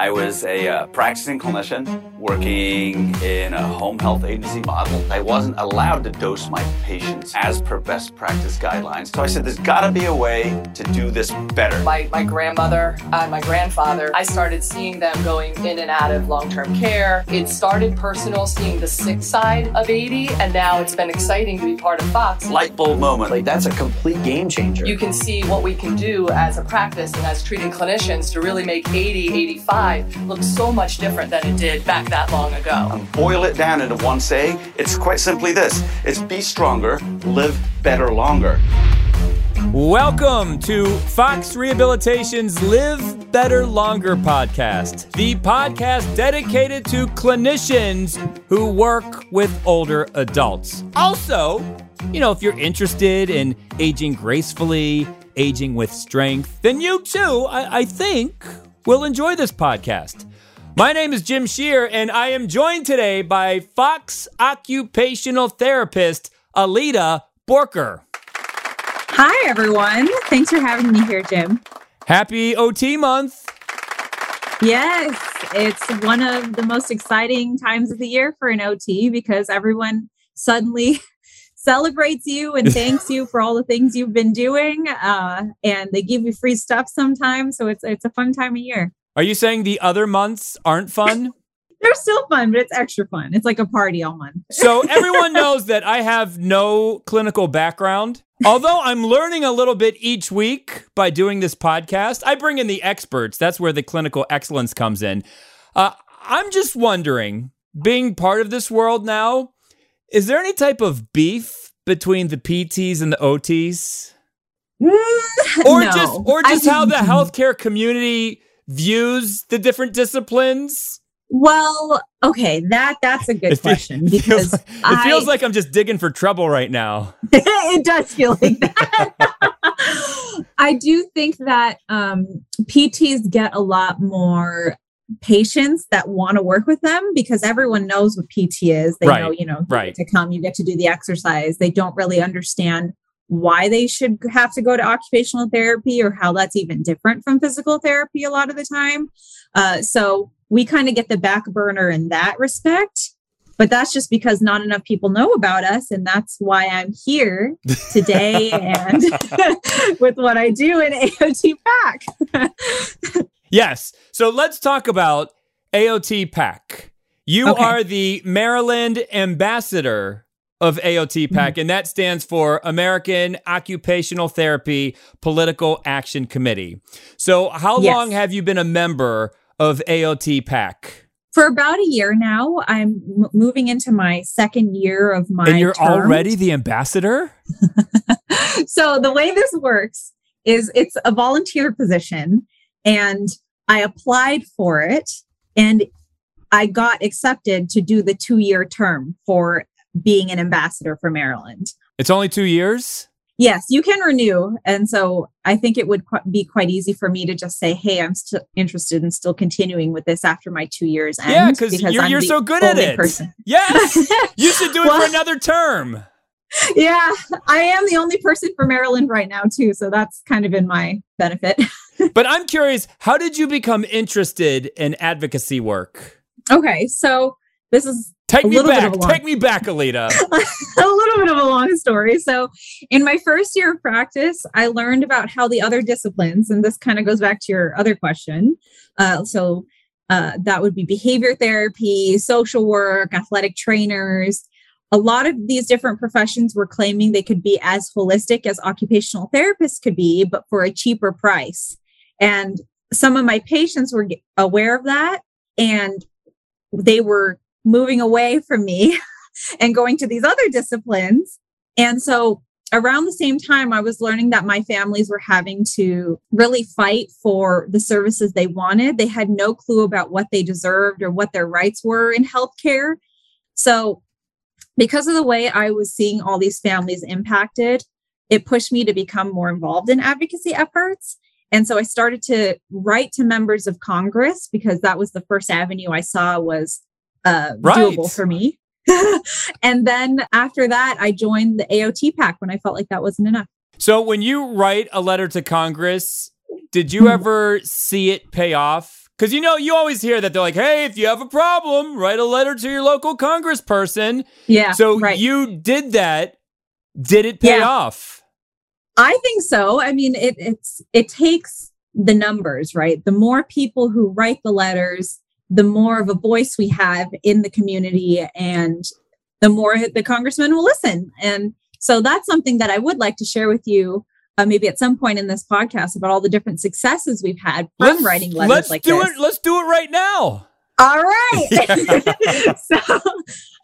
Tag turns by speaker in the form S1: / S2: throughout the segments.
S1: I was a uh, practicing clinician working in a home health agency model. I wasn't allowed to dose my patients as per best practice guidelines. So I said, there's got to be a way to do this better.
S2: My, my grandmother and my grandfather, I started seeing them going in and out of long term care. It started personal, seeing the sick side of 80, and now it's been exciting to be part of Fox.
S1: Light bulb moment.
S3: Like, that's a complete game changer.
S2: You can see what we can do as a practice and as treating clinicians to really make 80, 85 looks so much different than it did back that long ago.
S1: And boil it down into one saying, it's quite simply this it's be stronger, live better longer.
S4: Welcome to Fox Rehabilitation's Live Better Longer podcast, the podcast dedicated to clinicians who work with older adults. Also, you know, if you're interested in aging gracefully, aging with strength, then you too, I, I think, will enjoy this podcast. My name is Jim Shear, and I am joined today by Fox occupational therapist Alita Borker.
S5: Hi, everyone. Thanks for having me here, Jim.
S4: Happy OT month.
S5: Yes, it's one of the most exciting times of the year for an OT because everyone suddenly celebrates you and thanks you for all the things you've been doing. Uh, and they give you free stuff sometimes. So it's it's a fun time of year.
S4: Are you saying the other months aren't fun?
S5: They're still fun, but it's extra fun. It's like a party all month.
S4: so everyone knows that I have no clinical background. Although I'm learning a little bit each week by doing this podcast, I bring in the experts. That's where the clinical excellence comes in. Uh, I'm just wondering, being part of this world now, is there any type of beef between the PTs and the OTs? Or
S5: no.
S4: just or just how the healthcare community views the different disciplines?
S5: Well, okay, that that's a good question
S4: it
S5: because
S4: feels, it
S5: I,
S4: feels like I'm just digging for trouble right now.
S5: it does feel like that. I do think that um, PTs get a lot more patients that want to work with them because everyone knows what PT is. They
S4: Right,
S5: know, you know,
S4: right.
S5: to come, you get to do the exercise. They don't really understand why they should have to go to occupational therapy or how that's even different from physical therapy a lot of the time. Uh, so we kind of get the back burner in that respect. But that's just because not enough people know about us. And that's why I'm here today and with what I do in AOT PAC.
S4: Yes. So let's talk about AOT PAC. You
S5: Okay.
S4: are the Maryland ambassador of AOT mm-hmm. PAC, and that stands for American Occupational Therapy Political Action Committee. So, how
S5: Yes.
S4: long have you been a member of AOT PAC?
S5: For about a year now, I'm m- moving into my second year of my.
S4: and you're
S5: term.
S4: already the ambassador?
S5: so the way this works is it's a volunteer position and I applied for it and I got accepted to do the two year term for being an ambassador for Maryland.
S4: It's only two years?
S5: Yes, you can renew. And so I think it would qu- be quite easy for me to just say, hey, I'm still interested in still continuing with this after my two years end.
S4: yeah, because you're,
S5: I'm
S4: you're so good at it.
S5: person.
S4: Yes. you should do it
S5: Well-
S4: for another term.
S5: yeah, I am the only person for Maryland right now, too. So that's kind of in my benefit.
S4: But I'm curious, how did you become interested in advocacy work?
S5: okay, so this is
S4: Take me back.
S5: long-
S4: Take me back, Alita.
S5: a little bit of a long story. So, in my first year of practice, I learned about how the other disciplines, and this kind of goes back to your other question. Uh, so, uh, that would be behavior therapy, social work, athletic trainers. A lot of these different professions were claiming they could be as holistic as occupational therapists could be, but for a cheaper price. And some of my patients were aware of that and they were moving away from me and going to these other disciplines. And so around the same time, I was learning that my families were having to really fight for the services they wanted. They had no clue about what they deserved or what their rights were in healthcare. So, because of the way I was seeing all these families impacted, it pushed me to become more involved in advocacy efforts. And so I started to write to members of Congress because that was the first avenue I saw was uh,
S4: Right.
S5: doable for me. and then after that, I joined the AOT PAC when I felt like that wasn't enough.
S4: So when you write a letter to Congress, did
S5: Hmm.
S4: you ever see it pay off? Because you know, you always hear that they're like, hey, if you have a problem, write a letter to your local congressperson.
S5: Yeah.
S4: So
S5: right.
S4: you did that. Did it pay
S5: Yeah.
S4: off?
S5: I think so. I mean, it it's it takes the numbers, right? The more people who write the letters, the more of a voice we have in the community, and the more the congressman will listen. And so that's something that I would like to share with you, uh, maybe at some point in this podcast, about all the different successes we've had from
S4: Let's-
S5: writing letters
S4: let's
S5: like
S4: do
S5: this.
S4: it. Let's do it right now.
S5: All right. so,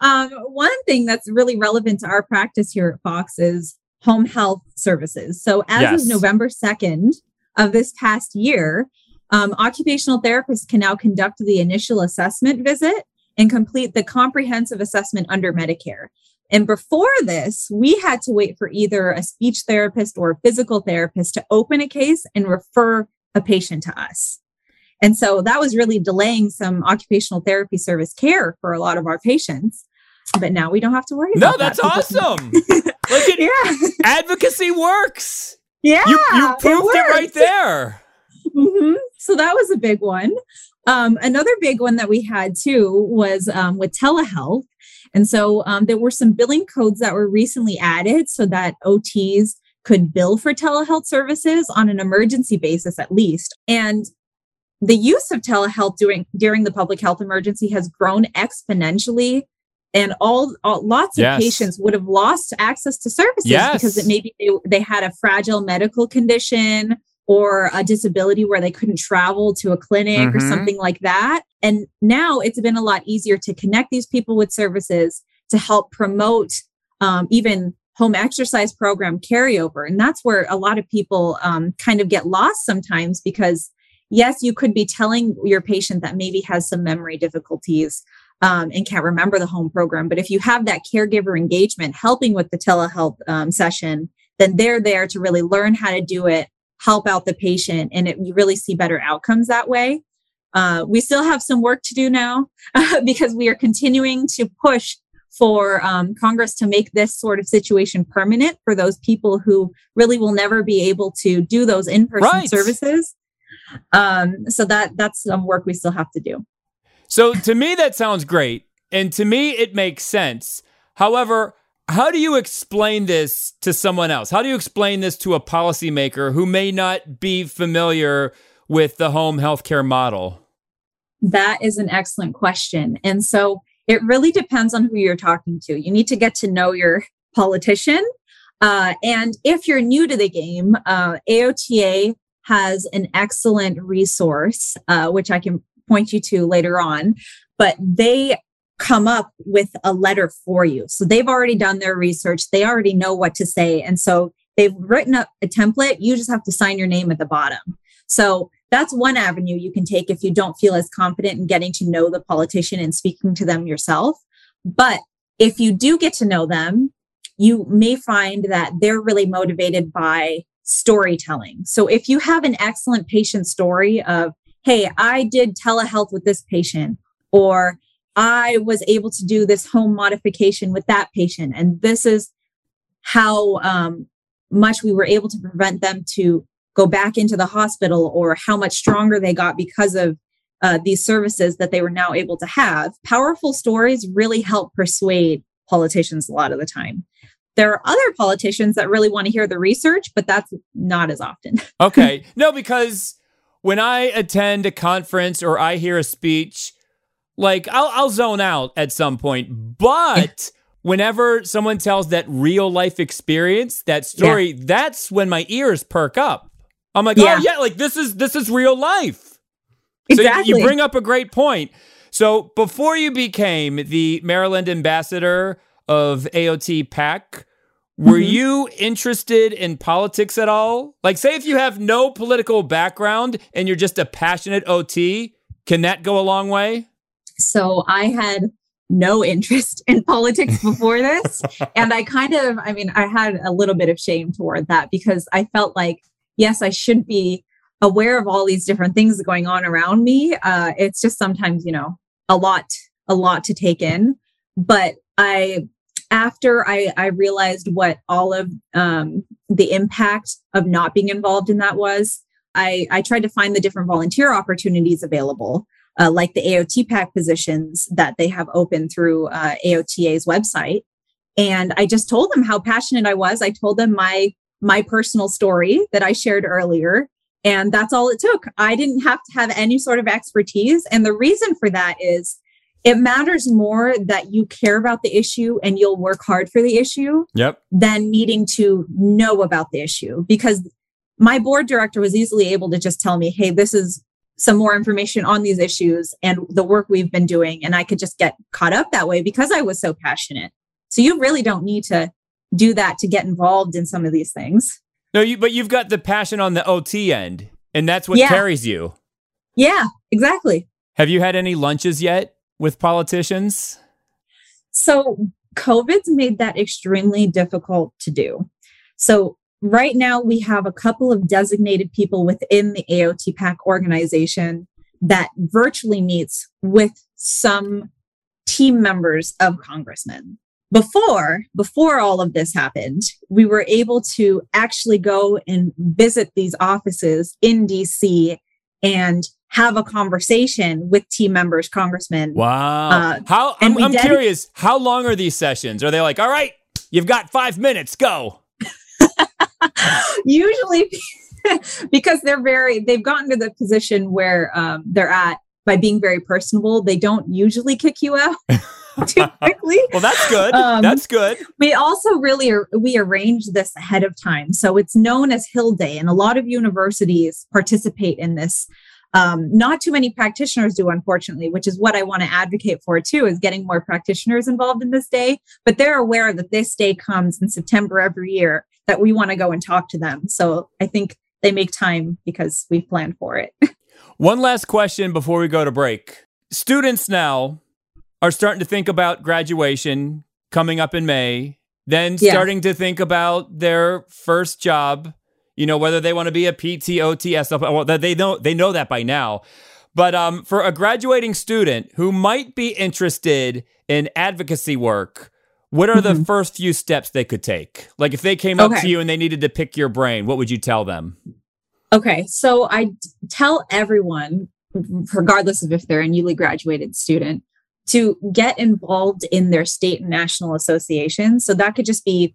S5: um, one thing that's really relevant to our practice here at Fox is home health services. So, as
S4: Yes.
S5: of November 2nd of this past year, um, occupational therapists can now conduct the initial assessment visit and complete the comprehensive assessment under Medicare. And before this, we had to wait for either a speech therapist or a physical therapist to open a case and refer a patient to us. And so that was really delaying some occupational therapy service care for a lot of our patients. But now we don't have to worry
S4: No,
S5: about
S4: that's
S5: that
S4: awesome. Look at
S5: Yeah.
S4: advocacy works.
S5: Yeah.
S4: You you proved it, right
S5: works.
S4: there.
S5: Mhm. So that was a big one. Um, another big one that we had too was um, with telehealth. And so um, there were some billing codes that were recently added so that OTs could bill for telehealth services on an emergency basis at least. And the use of telehealth during during the public health emergency has grown exponentially and all, all lots of
S4: Yes.
S5: patients would have lost access to services
S4: Yes.
S5: because it maybe they, they had a fragile medical condition or a disability where they couldn't travel to a clinic or
S4: Mhm.
S5: something like that. And now it's been a lot easier to connect these people with services to help promote um, even home exercise program carryover. And that's where a lot of people um, kind of get lost sometimes because, yes, you could be telling your patient that maybe has some memory difficulties um, and can't remember the home program. But if you have that caregiver engagement helping with the telehealth um, session, then they're there to really learn how to do it, help out the patient, and it, you really see better outcomes that way. Uh, we still have some work to do now because we are continuing to push for um, Congress to make this sort of situation permanent for those people who really will never be able to do those in-person
S4: Right.
S5: services. Um, so that that's some work we still have to do.
S4: So to me, that sounds great. And to me, it makes sense. However, how do you explain this to someone else? How do you explain this to a policymaker who may not be familiar with the home healthcare model?
S5: That is an excellent question. And so it really depends on who you're talking to. You need to get to know your politician. Uh, and if you're new to the game, uh, AOTA has an excellent resource, uh, which I can point you to later on, but they come up with a letter for you. So they've already done their research, they already know what to say. And so they've written up a template. You just have to sign your name at the bottom. So that's one avenue you can take if you don't feel as confident in getting to know the politician and speaking to them yourself. But if you do get to know them, you may find that they're really motivated by storytelling. So if you have an excellent patient story of, hey, I did telehealth with this patient, or I was able to do this home modification with that patient, and this is how um, much we were able to prevent them to go back into the hospital or how much stronger they got because of uh, these services that they were now able to have. Powerful stories really help persuade politicians a lot of the time. There are other politicians that really want to hear the research, but that's not as often.
S4: Okay. no, because when I attend a conference or I hear a speech, like I'll, I'll zone out at some point. But whenever someone tells that real life experience, that story, that's when my ears perk up. I'm like, oh,
S5: Yeah.
S4: oh yeah, like this is this is real life. So
S5: Exactly.
S4: you bring up a great point. So before you became the Maryland ambassador of AOT PAC, were
S5: Mhm.
S4: you interested in politics at all? Like, say if you have no political background and you're just a passionate OT, can that go a long way?
S5: So I had no interest in politics before this. and I kind of, I mean, I had a little bit of shame toward that because I felt like, yes, I should be aware of all these different things going on around me. Uh, it's just sometimes, you know, a lot, a lot to take in. But I, after I, I realized what all of um, the impact of not being involved in that was, I, I tried to find the different volunteer opportunities available, uh, like the AOT PAC positions that they have open through uh, AOTA's website. And I just told them how passionate I was. I told them my my personal story that I shared earlier. And that's all it took. I didn't have to have any sort of expertise. And the reason for that is it matters more that you care about the issue and you'll work hard for the issue
S4: Yep.
S5: than needing to know about the issue because my board director was easily able to just tell me, hey, this is some more information on these issues and the work we've been doing. And I could just get caught up that way because I was so passionate. So you really don't need to do that to get involved in some of these things.
S4: No, you but you've got the passion on the OT end, and that's what
S5: Yeah.
S4: carries you.
S5: Yeah, exactly.
S4: Have you had any lunches yet with politicians?
S5: So COVID's made that extremely difficult to do. So right now we have a couple of designated people within the AOT PAC organization that virtually meets with some team members of congressmen. Before, before all of this happened, we were able to actually go and visit these offices in DC and have a conversation with team members, congresmen,
S4: Wow.
S5: Uh,
S4: how I'm, I'm
S5: dedic-
S4: curious, how long are these sessions? Are they like, all right, you've got five minutes, go?
S5: usually because they're very they've gotten to the position where um, they're at by being very personable they don't usually kick you out too quickly
S4: Well, that's good.
S5: Um,
S4: that's good.
S5: we also really ar- we arrange this ahead of time so it's known as hill day and a lot of universities participate in this um, not too many practitioners do unfortunately which is what i want to advocate for too is getting more practitioners involved in this day but they're aware that this day comes in september every year that we want to go and talk to them so i think they make time because we've planned for it
S4: One last question before we go to break. Students now are starting to think about graduation coming up in May, then
S5: Yeah.
S4: starting to think about their first job, you know, whether they want to be a PT, OT, SL, they know they know that by now. But um, for a graduating student who might be interested in advocacy work, what are the
S5: Mhm.
S4: first few steps they could take? Like if they came up
S5: Okay.
S4: to you and they needed to pick your brain, what would you tell them?
S5: Okay, so I tell everyone, regardless of if they're a newly graduated student, to get involved in their state and national associations. So that could just be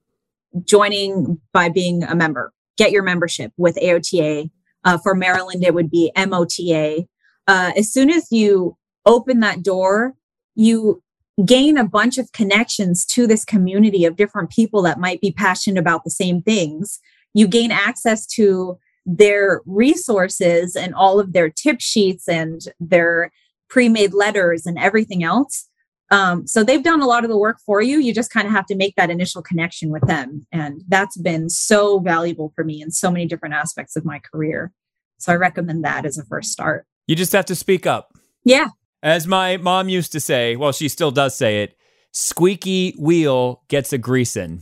S5: joining by being a member. Get your membership with AOTA. Uh, for Maryland, it would be MOTA. Uh, as soon as you open that door, you gain a bunch of connections to this community of different people that might be passionate about the same things. You gain access to their resources and all of their tip sheets and their pre-made letters and everything else. Um, so they've done a lot of the work for you. You just kind of have to make that initial connection with them. And that's been so valuable for me in so many different aspects of my career. So I recommend that as a first start.
S4: You just have to speak up.
S5: Yeah.
S4: As my mom used to say, well, she still does say it squeaky wheel gets a greasing.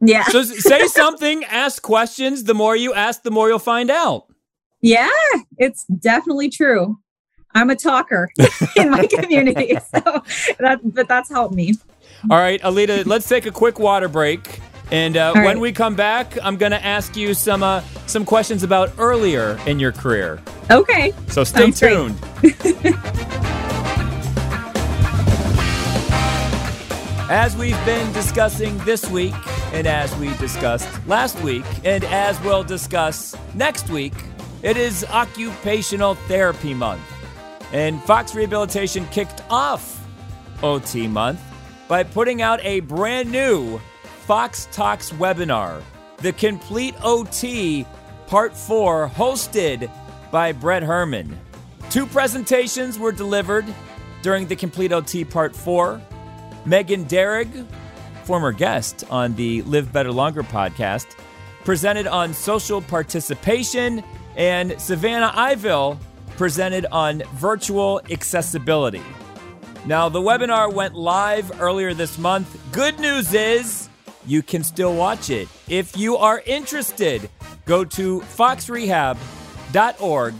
S5: Yeah.
S4: So say something, ask questions. The more you ask, the more you'll find out.
S5: Yeah. It's definitely true. I'm a talker in my community. So that, but that's helped me.
S4: All right, Alita, let's take a quick water break. And uh,
S5: All
S4: when we come back, I'm going to ask you some uh, some questions about earlier in your career.
S5: Okay.
S4: So stay
S5: Sounds
S4: tuned. as we've been discussing this week, and as we discussed last week, and as we'll discuss next week, it is Occupational Therapy Month. And Fox Rehabilitation kicked off OT Month by putting out a brand new Fox Talks webinar, The Complete OT Part 4, hosted by Brett Herman. Two presentations were delivered during the Complete OT Part 4. Megan Derrig, former guest on the Live Better Longer podcast, presented on social participation, and Savannah Iville presented on virtual accessibility. Now, the webinar went live earlier this month. Good news is you can still watch it. If you are interested, go to foxrehab.org,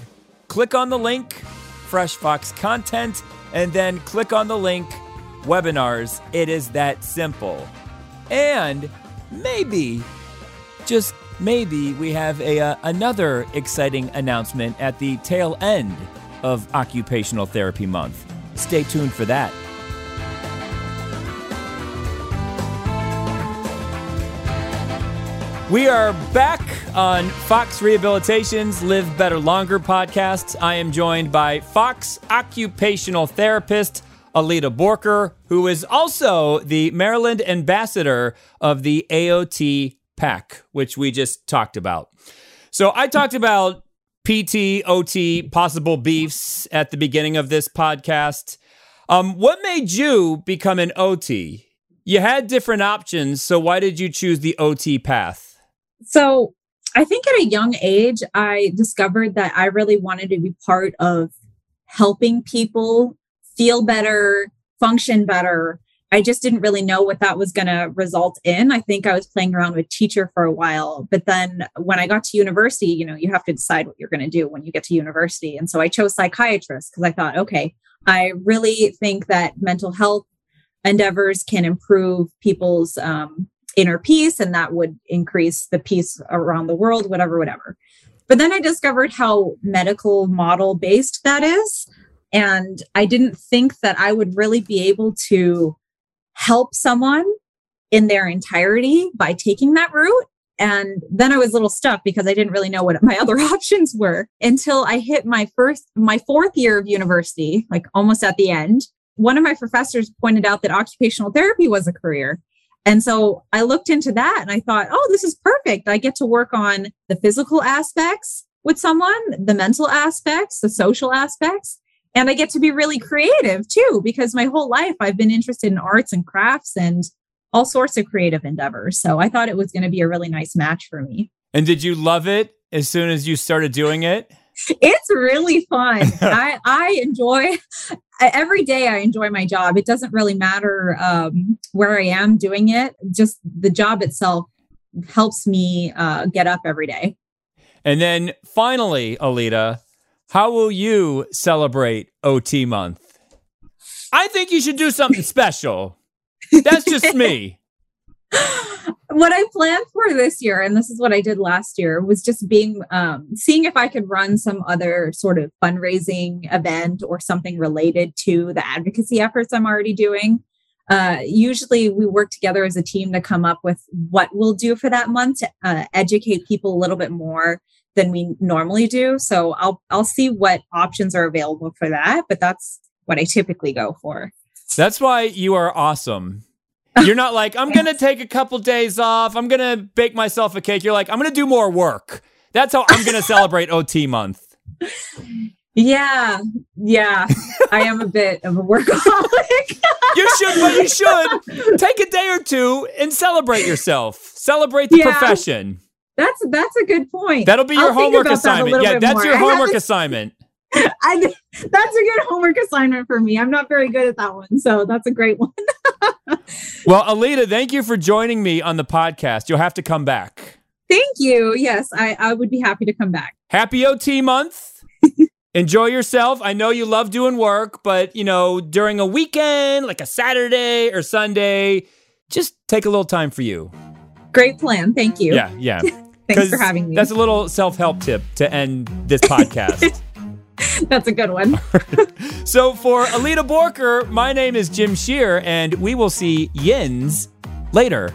S4: click on the link, Fresh Fox Content, and then click on the link, Webinars. It is that simple. And maybe, just maybe we have a uh, another exciting announcement at the tail end of Occupational Therapy Month. Stay tuned for that. We are back on Fox Rehabilitation's Live Better Longer podcast. I am joined by Fox occupational therapist Alita Borker, who is also the Maryland ambassador of the AOT PAC, which we just talked about. So I talked about PT, OT, possible beefs at the beginning of this podcast. Um, what made you become an OT? You had different options, so why did you choose the OT path?
S5: So I think at a young age, I discovered that I really wanted to be part of helping people feel better, function better. I just didn't really know what that was going to result in. I think I was playing around with teacher for a while, but then when I got to university, you know, you have to decide what you're going to do when you get to university. And so I chose psychiatrist because I thought, okay, I really think that mental health endeavors can improve people's um, inner peace and that would increase the peace around the world, whatever, whatever. But then I discovered how medical model based that is. And I didn't think that I would really be able to help someone in their entirety by taking that route. And then I was a little stuck because I didn't really know what my other options were until I hit my first, my fourth year of university, like almost at the end. One of my professors pointed out that occupational therapy was a career. And so I looked into that and I thought, oh, this is perfect. I get to work on the physical aspects with someone, the mental aspects, the social aspects. And I get to be really creative too, because my whole life I've been interested in arts and crafts and all sorts of creative endeavors. So I thought it was going to be a really nice match for me.
S4: And did you love it as soon as you started doing it?
S5: It's really fun. I, I enjoy every day I enjoy my job. It doesn't really matter um, where I am doing it. Just the job itself helps me uh, get up every day.
S4: And then finally, Alita, how will you celebrate OT month? I think you should do something special. That's just me.
S5: what I planned for this year, and this is what I did last year, was just being um, seeing if I could run some other sort of fundraising event or something related to the advocacy efforts I'm already doing. Uh, usually, we work together as a team to come up with what we'll do for that month to uh, educate people a little bit more than we normally do. So I'll I'll see what options are available for that, but that's what I typically go for.
S4: That's why you are awesome you're not like, I'm going to take a couple days off. I'm going to bake myself a cake. You're like, I'm going to do more work. That's how I'm going to celebrate OT month.
S5: Yeah. Yeah. I am a bit of a workaholic.
S4: you should, but you should take a day or two and celebrate yourself. Celebrate the yeah. profession.
S5: That's that's a good point.
S4: That'll be your I'll homework assignment. That yeah, that's more. your homework assignment.
S5: I, that's a good homework assignment for me. I'm not very good at that one, so that's a great one.
S4: well, Alita, thank you for joining me on the podcast. You'll have to come back.
S5: Thank you. Yes, I, I would be happy to come back.
S4: Happy OT month. Enjoy yourself. I know you love doing work, but you know, during a weekend, like a Saturday or Sunday, just take a little time for you.
S5: Great plan. Thank you.
S4: Yeah, yeah.
S5: Thanks for having me.
S4: That's a little self help tip to end this podcast.
S5: That's a good one.
S4: so for Alita Borker, my name is Jim Shear, and we will see Yins later.